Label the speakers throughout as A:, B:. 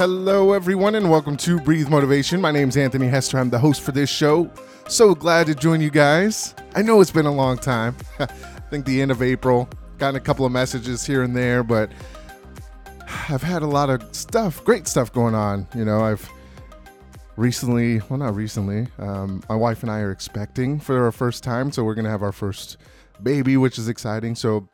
A: Hello, everyone, and welcome to Breathe Motivation. My name's Anthony Hester. I'm the host for this show. So glad to join you guys. I know it's been a long time. I think the end of April. Gotten a couple of messages here and there, but I've had a lot of stuff, great stuff going on. You know, I've recently, well, not recently, um, my wife and I are expecting for our first time. So we're going to have our first baby, which is exciting. So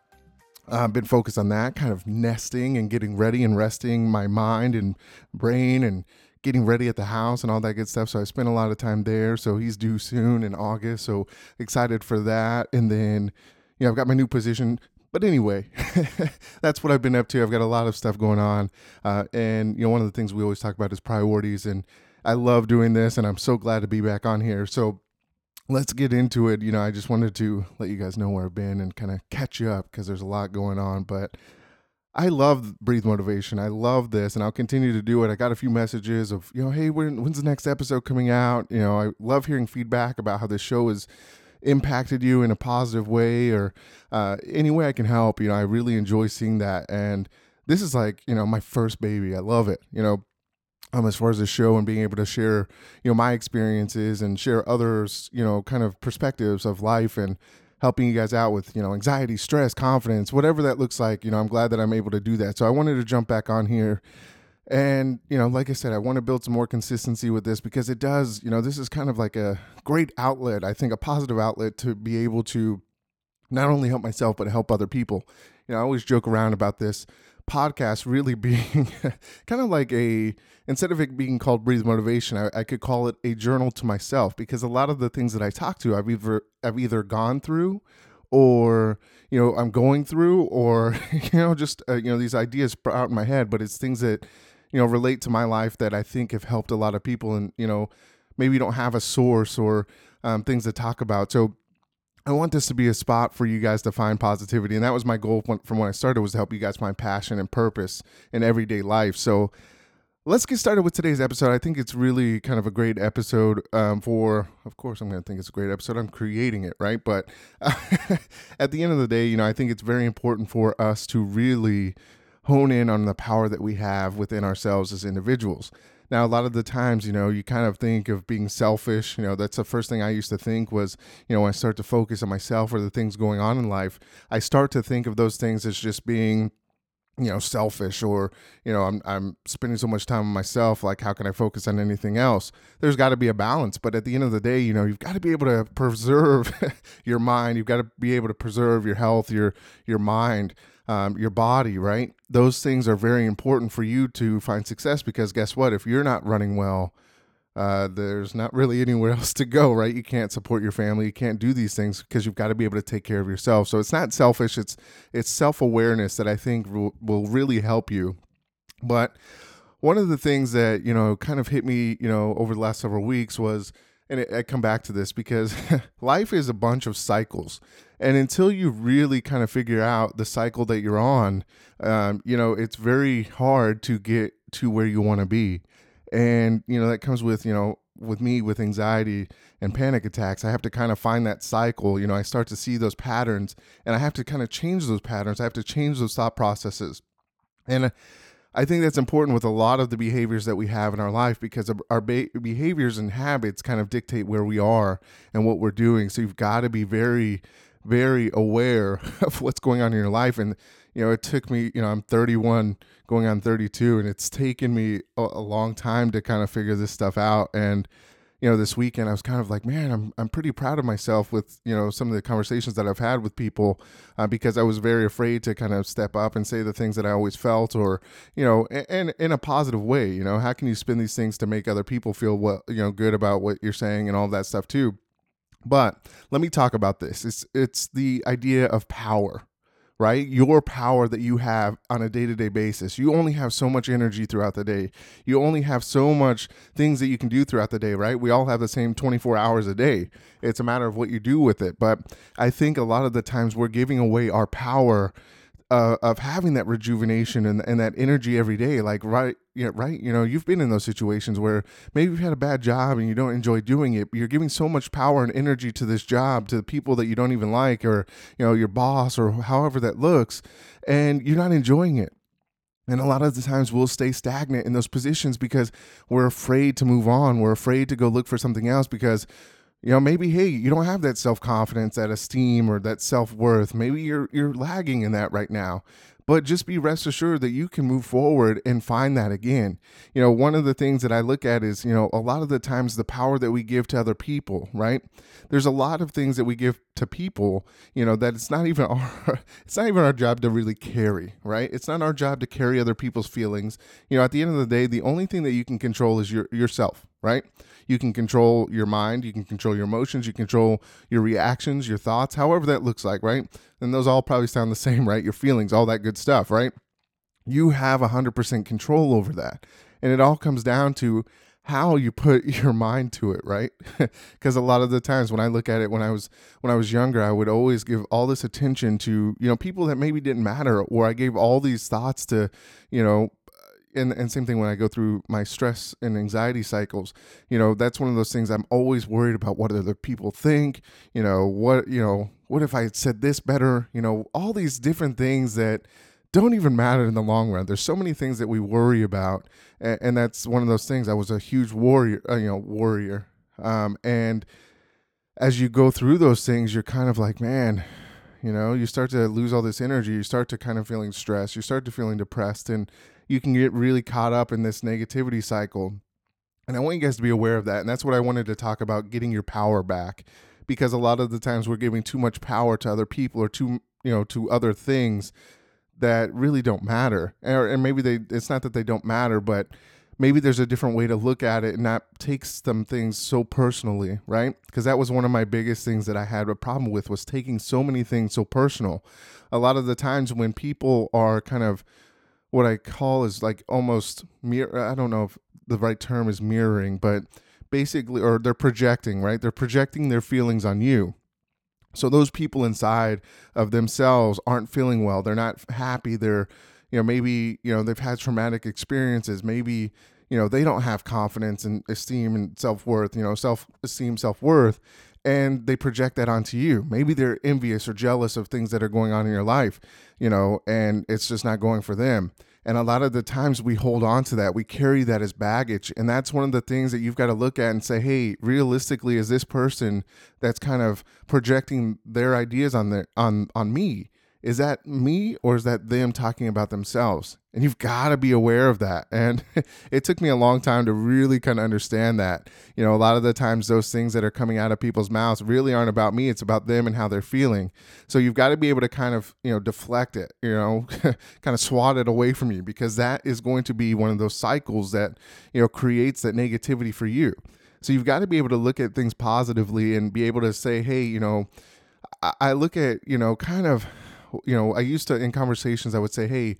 A: uh, been focused on that, kind of nesting and getting ready and resting my mind and brain and getting ready at the house and all that good stuff. So I spent a lot of time there. So he's due soon in August. So excited for that. And then, you know, I've got my new position. But anyway, that's what I've been up to. I've got a lot of stuff going on. Uh, and, you know, one of the things we always talk about is priorities. And I love doing this. And I'm so glad to be back on here. So, let's get into it. You know, I just wanted to let you guys know where I've been and kind of catch you up because there's a lot going on. But I love Breathe Motivation. I love this, and I'll continue to do it. I got a few messages of, you know, hey, when, when's the next episode coming out? You know, I love hearing feedback about how this show has impacted you in a positive way or uh, any way I can help. You know, I really enjoy seeing that. And this is like, you know, my first baby. I love it. You know, um, as far as the show and being able to share, you know, my experiences and share others, you know, kind of perspectives of life and helping you guys out with, you know, anxiety, stress, confidence, whatever that looks like. You know, I'm glad that I'm able to do that. So I wanted to jump back on here. And, you know, like I said, I want to build some more consistency with this because it does, you know, this is kind of like a great outlet, I think a positive outlet to be able to not only help myself, but help other people. You know, I always joke around about this podcast really being kind of like a instead of it being called breathe motivation I, I, could call it a journal to myself because a lot of the things that i talk to i've either i've either gone through or you know i'm going through or you know just uh, you know these ideas out in my head but it's things that you know relate to my life that i think have helped a lot of people and you know maybe you don't have a source or um, things to talk about. So I want this to be a spot for you guys to find positivity. And that was my goal from when I started was to help you guys find passion and purpose in everyday life. So let's get started with today's episode. I think it's really kind of a great episode um, for, of course, I'm going to think it's a great episode. I'm creating it, right? But at the end of the day, you know, I think it's very important for us to really hone in on the power that we have within ourselves as individuals. Now, a lot of the times, you know, you kind of think of being selfish. You know, that's the first thing I used to think was, you know, when I start to focus on myself or the things going on in life, I start to think of those things as just being you know selfish or you know I'm I'm spending so much time on myself like how can I focus on anything else there's got to be a balance but at the end of the day you know you've got to be able to preserve your mind you've got to be able to preserve your health your your mind um, your body, right? Those things are very important for you to find success because guess what? If you're not running well, uh, there's not really anywhere else to go, right? You can't support your family. You can't do these things because you've got to be able to take care of yourself. So it's not selfish. It's it's self awareness that I think will, will really help you. But one of the things that you know kind of hit me, you know, over the last several weeks was and I come back to this because life is a bunch of cycles. And until you really kind of figure out the cycle that you're on, um, you know, it's very hard to get to where you want to be. And, you know, that comes with, you know, with me with anxiety and panic attacks, I have to kind of find that cycle. You know, I start to see those patterns and I have to kind of change those patterns. I have to change those thought processes. And, uh, I think that's important with a lot of the behaviors that we have in our life because our be- behaviors and habits kind of dictate where we are and what we're doing. So you've got to be very, very aware of what's going on in your life. And, you know, it took me, you know, I'm 31 going on 32, and it's taken me a, a long time to kind of figure this stuff out. And, you know, this weekend I was kind of like, man, I'm I'm pretty proud of myself with you know some of the conversations that I've had with people uh, because I was very afraid to kind of step up and say the things that I always felt, or you know, and in a positive way. You know, how can you spin these things to make other people feel what you know good about what you're saying and all that stuff too. But let me talk about this. It's it's the idea of power right? Your power that you have on a day to day basis. You only have so much energy throughout the day. You only have so much things that you can do throughout the day, right? We all have the same 24 hours a day. It's a matter of what you do with it. But I think a lot of the times we're giving away our power uh, of having that rejuvenation and, and that energy every day. Like, right, yeah, right. You know, you've been in those situations where maybe you've had a bad job and you don't enjoy doing it. You're giving so much power and energy to this job to the people that you don't even like, or you know, your boss, or however that looks, and you're not enjoying it. And a lot of the times we'll stay stagnant in those positions because we're afraid to move on. We're afraid to go look for something else because, you know, maybe hey, you don't have that self confidence, that esteem, or that self worth. Maybe you're you're lagging in that right now. But just be rest assured that you can move forward and find that again. You know, one of the things that I look at is, you know, a lot of the times the power that we give to other people, right? There's a lot of things that we give to people, you know, that it's not even our it's not even our job to really carry, right? It's not our job to carry other people's feelings. You know, at the end of the day, the only thing that you can control is your yourself, right? You can control your mind, you can control your emotions, you control your reactions, your thoughts, however that looks like, right? And those all probably sound the same, right? Your feelings, all that good stuff, right? You have 100% control over that. And it all comes down to how you put your mind to it right because a lot of the times when i look at it when i was when i was younger i would always give all this attention to you know people that maybe didn't matter or i gave all these thoughts to you know and, and same thing when I go through my stress and anxiety cycles, you know, that's one of those things I'm always worried about what other people think, you know, what, you know, what if I had said this better, you know, all these different things that don't even matter in the long run. There's so many things that we worry about. And, and that's one of those things. I was a huge warrior, uh, you know, warrior. Um, and as you go through those things, you're kind of like, man, you know, you start to lose all this energy. You start to kind of feeling stressed. You start to feeling depressed. And, you can get really caught up in this negativity cycle. And I want you guys to be aware of that. And that's what I wanted to talk about getting your power back. Because a lot of the times we're giving too much power to other people or to you know to other things that really don't matter. Or, and maybe they it's not that they don't matter, but maybe there's a different way to look at it and not take some things so personally, right? Because that was one of my biggest things that I had a problem with was taking so many things so personal. A lot of the times when people are kind of what I call is like almost mirror. I don't know if the right term is mirroring, but basically, or they're projecting, right? They're projecting their feelings on you. So those people inside of themselves aren't feeling well. They're not happy. They're, you know, maybe, you know, they've had traumatic experiences. Maybe, you know, they don't have confidence and esteem and self worth, you know, self esteem, self worth and they project that onto you. Maybe they're envious or jealous of things that are going on in your life, you know, and it's just not going for them. And a lot of the times we hold on to that. We carry that as baggage. And that's one of the things that you've got to look at and say, hey, realistically, is this person that's kind of projecting their ideas on their on on me? Is that me or is that them talking about themselves? And you've got to be aware of that. And it took me a long time to really kind of understand that. You know, a lot of the times those things that are coming out of people's mouths really aren't about me, it's about them and how they're feeling. So you've got to be able to kind of, you know, deflect it, you know, kind of swat it away from you because that is going to be one of those cycles that, you know, creates that negativity for you. So you've got to be able to look at things positively and be able to say, hey, you know, I look at, you know, kind of you know, I used to in conversations I would say, "Hey,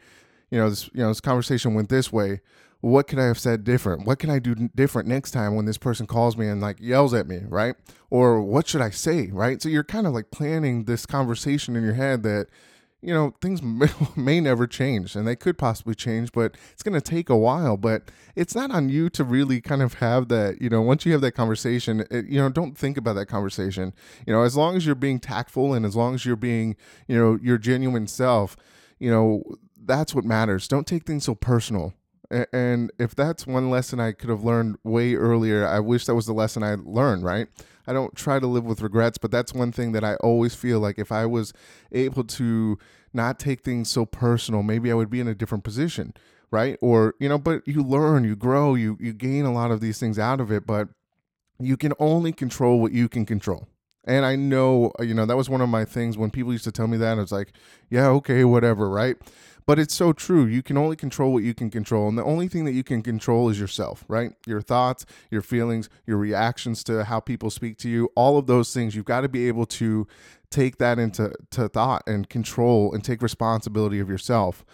A: you know, this you know, this conversation went this way. What could I have said different? What can I do different next time when this person calls me and like yells at me, right? Or what should I say, right? So you're kind of like planning this conversation in your head that you know things may, may, never change and they could possibly change but it's going to take a while but it's not on you to really kind of have that you know once you have that conversation it, you know don't think about that conversation. You know as long as you're being tactful and as long as you're being you know your genuine self you know that's what matters. Don't take things so personal. And if that's one lesson I could have learned way earlier, I wish that was the lesson I learned, right? I don't try to live with regrets, but that's one thing that I always feel like if I was able to not take things so personal, maybe I would be in a different position, right? Or, you know, but you learn, you grow, you you gain a lot of these things out of it, but you can only control what you can control. And I know, uh, you know, that was one of my things when people used to tell me that. I was like, yeah, okay, whatever, right? But it's so true. You can only control what you can control. And the only thing that you can control is yourself, right? Your thoughts, your feelings, your reactions to how people speak to you, all of those things. You've got to be able to take that into to thought and control and take responsibility of yourself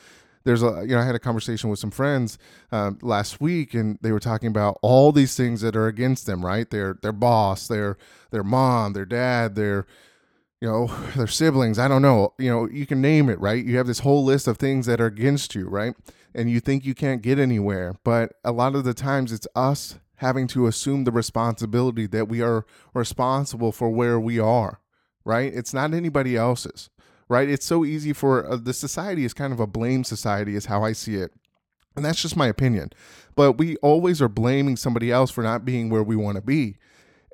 A: there's a you know I had a conversation with some friends um, last week and they were talking about all these things that are against them right their their boss their their mom their dad their you know, their siblings, I don't know, you know, you can name it, right? You have this whole list of things that are against you, right? And you think you can't get anywhere. But a lot of the times it's us having to assume the responsibility that we are responsible for where we are, right? It's not anybody else's, right? It's so easy for uh, the society is kind of a blame society, is how I see it And that's just my opinion. But we always are blaming somebody else for not being where we want to be.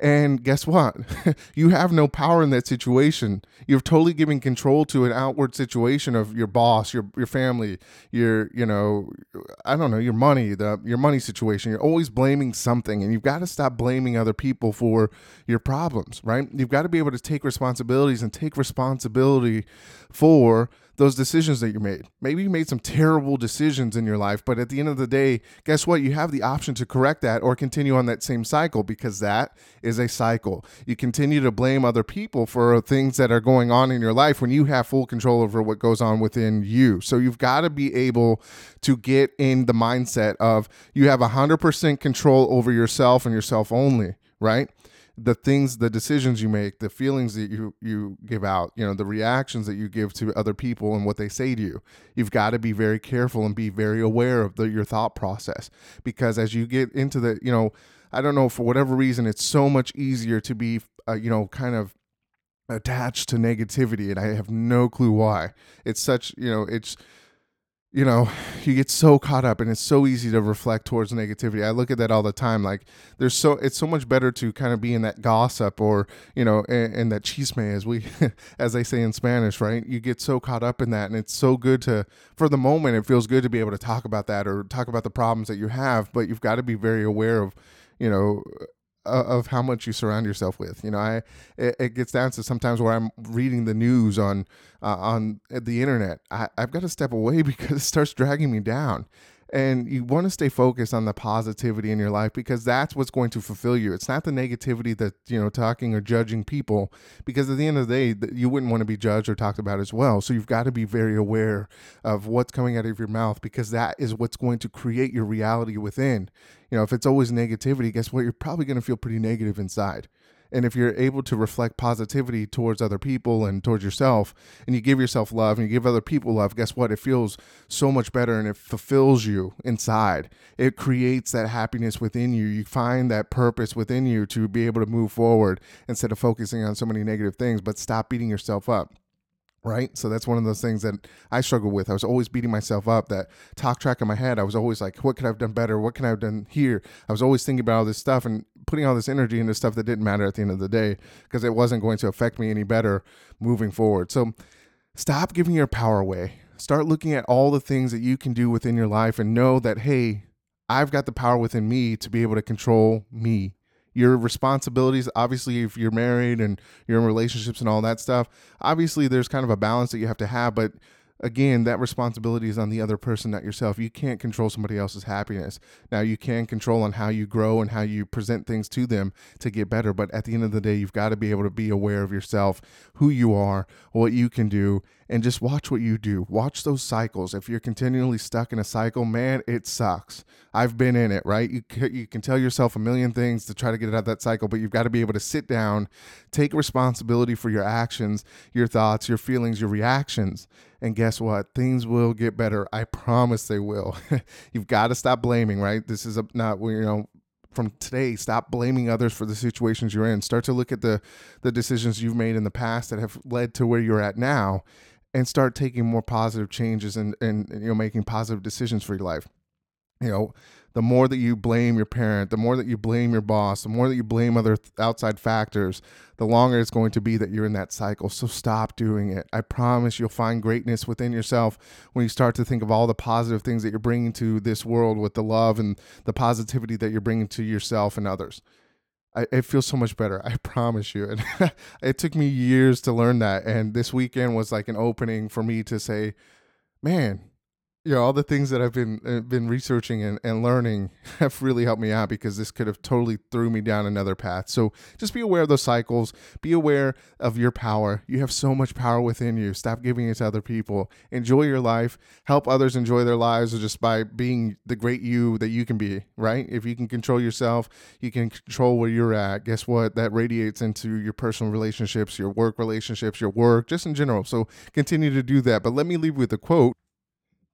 A: And guess what? you have no power in that situation. You're totally giving control to an outward situation of your boss, your your family, your you know, I don't know, your money, the your money situation. You're always blaming something, and you've got to stop blaming other people for your problems, right? You've got to be able to take responsibilities and take responsibility for those decisions that you made. Maybe you made some terrible decisions in your life, but at the end of the day, guess what? You have the option to correct that or continue on that same cycle because that is a cycle. You continue to blame other people for things that are going on in your life when you have full control over what goes on within you. So you've got to be able to get in the mindset of you have 100% control over yourself and yourself only, right? The things the decisions you make the feelings that you you give out you know the reactions that you give to other people and what they say to you. You've got to be very careful and be very aware of the, your thought process because as you get into the you know i don't know for whatever reason it's so much easier to be uh, you know kind of attached to negativity and i have no clue why. It's such you know it's you know, you get so caught up and it's so easy to reflect towards negativity. I look at that all the time. Like there's so it's so much better to kind of be in that gossip or, you know, in, in that chisme as we as they say in Spanish, right? You get so caught up in that and it's so good to for the moment it feels good to be able to talk about that or talk about the problems that you have, but you've got to be very aware of, you know, of how much you surround yourself with. You know, I it, it, gets down to sometimes where I'm reading the news on uh, on the internet. I, I've got to step away because it starts dragging me down and you want to stay focused on the positivity in your life because that's what's going to fulfill you. It's not the negativity that you know talking or judging people because at the end of the day you wouldn't want to be judged or talked about as well. So you've got to be very aware of what's coming out of your mouth because that is what's going to create your reality within. You know if it's always negativity guess what? You're probably going to feel pretty negative inside and if you're able to reflect positivity towards other people and towards yourself, and you give yourself love and you give other people love, guess what? It feels so much better and it fulfills you inside. It creates that happiness within you. You find that purpose within you to be able to move forward instead of focusing on so many negative things, but stop beating yourself up right so that's one of those things that i struggle with i was always beating myself up that talk track in my head i was always like what could i have done better what can i have done here i was always thinking about all this stuff and putting all this energy into stuff that didn't matter at the end of the day because it wasn't going to affect me any better moving forward. So stop giving your power away. Start looking at all the things that you can do within your life and know that hey i've got the power within me to be able to control me. Your responsibilities obviously if you're married and you're in relationships and all that stuff obviously there's kind of a balance that you have to have but again, that responsibility is on the other person, not yourself. You can't control somebody else's happiness. Now, you can control on how you grow and how you present things to them to get better. But at the end of the day, you've got to be able to be aware of yourself, who you are, what you can do, and just watch what you do. Watch those cycles. If you're continually stuck in a cycle, man, it sucks. I've been in it, right? You, you can tell yourself a million things to try to get out of that cycle, but you've got to be able to sit down, take responsibility for your actions, your thoughts, your feelings, your reactions and guess what? Things will get better. I promise they will. You've got to stop blaming, right? This is a, not, you know, from today stop blaming others for the situations you're in start to look at the the decisions you've made in the past that have led to where you're at now and start taking more positive changes and and you know making positive decisions for your life you know the more that you blame your parent, the more that you blame your boss, the more that you blame other outside factors, the longer it's going to be that you're in that cycle. So stop doing it. I promise you'll find greatness within yourself when you start to think of all the positive things that you're bringing to this world with the love and the positivity that you're bringing to yourself and others. I, it feels so much better. I promise you. And it took me years to learn that. And this weekend was like an opening for me to say, man, you know all the things that I've been uh, been researching and, and learning have really helped me out because this could have totally threw me down another path. So just be aware of those cycles. Be aware of your power. You have so much power within you. Stop giving it to other people. Enjoy your life. Help others enjoy their lives just by being the great you that you can be. Right? If you can control yourself, you can control where you're at. Guess what? That radiates into your personal relationships, your work relationships, your work, just in general. So continue to do that. But let me leave with a quote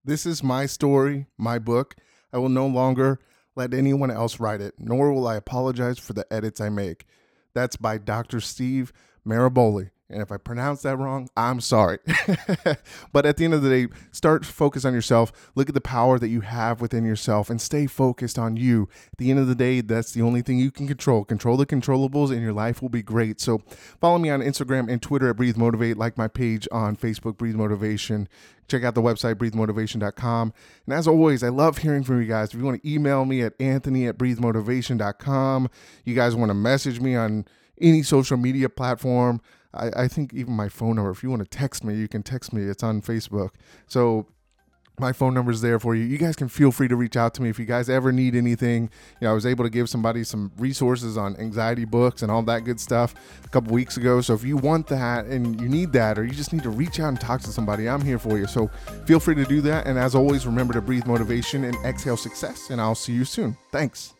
A: this is my story, my book. I will no longer let anyone else write it, nor will I apologize for the edits I make. That's by Dr. Steve Maraboli. And if I pronounce that wrong, I'm sorry. but at the end of the day, start focus on yourself. Look at the power that you have within yourself and stay focused on you. At the end of the day, that's the only thing you can control. Control the controllables and your life will be great. So follow me on Instagram and Twitter at Breathe Motivate, like my page on Facebook, Breathe Motivation. Check out the website, breathemotivation.com. And as always, I love hearing from you guys. If you want to email me at anthony at breathemotivation.com, you guys want to message me on any social media platform, I, I think even my phone number, if you want to text me, you can text me. It's on Facebook. So my phone number is there for you. You guys can feel free to reach out to me if you guys ever need anything. You know, I was able to give somebody some resources on anxiety books and all that good stuff a couple weeks ago. So if you want that and you need that, or you just need to reach out and talk to somebody, I'm here for you. So feel free to do that. And as always, remember to breathe motivation and exhale success. And I'll see you soon. Thanks.